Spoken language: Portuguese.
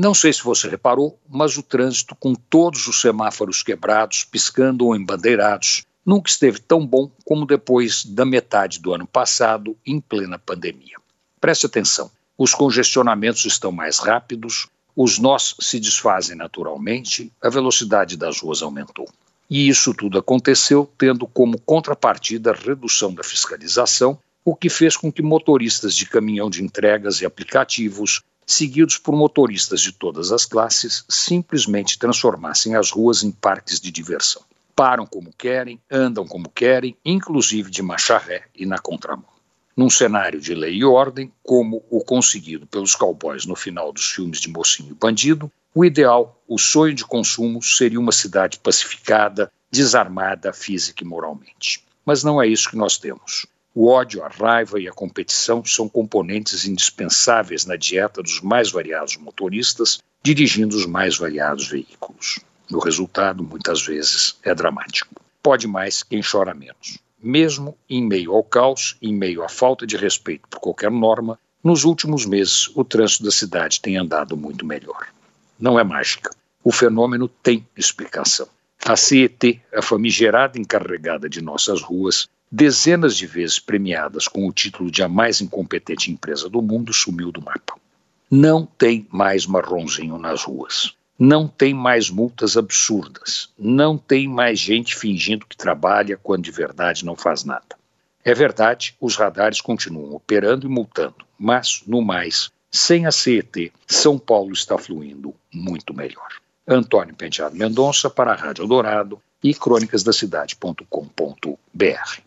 Não sei se você reparou, mas o trânsito, com todos os semáforos quebrados, piscando ou embandeirados, nunca esteve tão bom como depois da metade do ano passado, em plena pandemia. Preste atenção: os congestionamentos estão mais rápidos, os nós se desfazem naturalmente, a velocidade das ruas aumentou. E isso tudo aconteceu tendo como contrapartida a redução da fiscalização, o que fez com que motoristas de caminhão de entregas e aplicativos, seguidos por motoristas de todas as classes, simplesmente transformassem as ruas em parques de diversão. Param como querem, andam como querem, inclusive de marcha ré e na contramão. Num cenário de lei e ordem, como o conseguido pelos cowboys no final dos filmes de Mocinho e Bandido, o ideal, o sonho de consumo, seria uma cidade pacificada, desarmada física e moralmente. Mas não é isso que nós temos. O ódio, a raiva e a competição são componentes indispensáveis na dieta dos mais variados motoristas, dirigindo os mais variados veículos. O resultado, muitas vezes, é dramático. Pode mais quem chora menos. Mesmo em meio ao caos, em meio à falta de respeito por qualquer norma, nos últimos meses o trânsito da cidade tem andado muito melhor não é mágica. O fenômeno tem explicação. A CET, a famigerada encarregada de nossas ruas, dezenas de vezes premiadas com o título de a mais incompetente empresa do mundo, sumiu do mapa. Não tem mais marronzinho nas ruas. Não tem mais multas absurdas. Não tem mais gente fingindo que trabalha quando de verdade não faz nada. É verdade, os radares continuam operando e multando, mas, no mais, sem a CET, São Paulo está fluindo muito melhor. Antônio Penteado Mendonça para a Rádio Dourado e crônicasdacidade.com.br.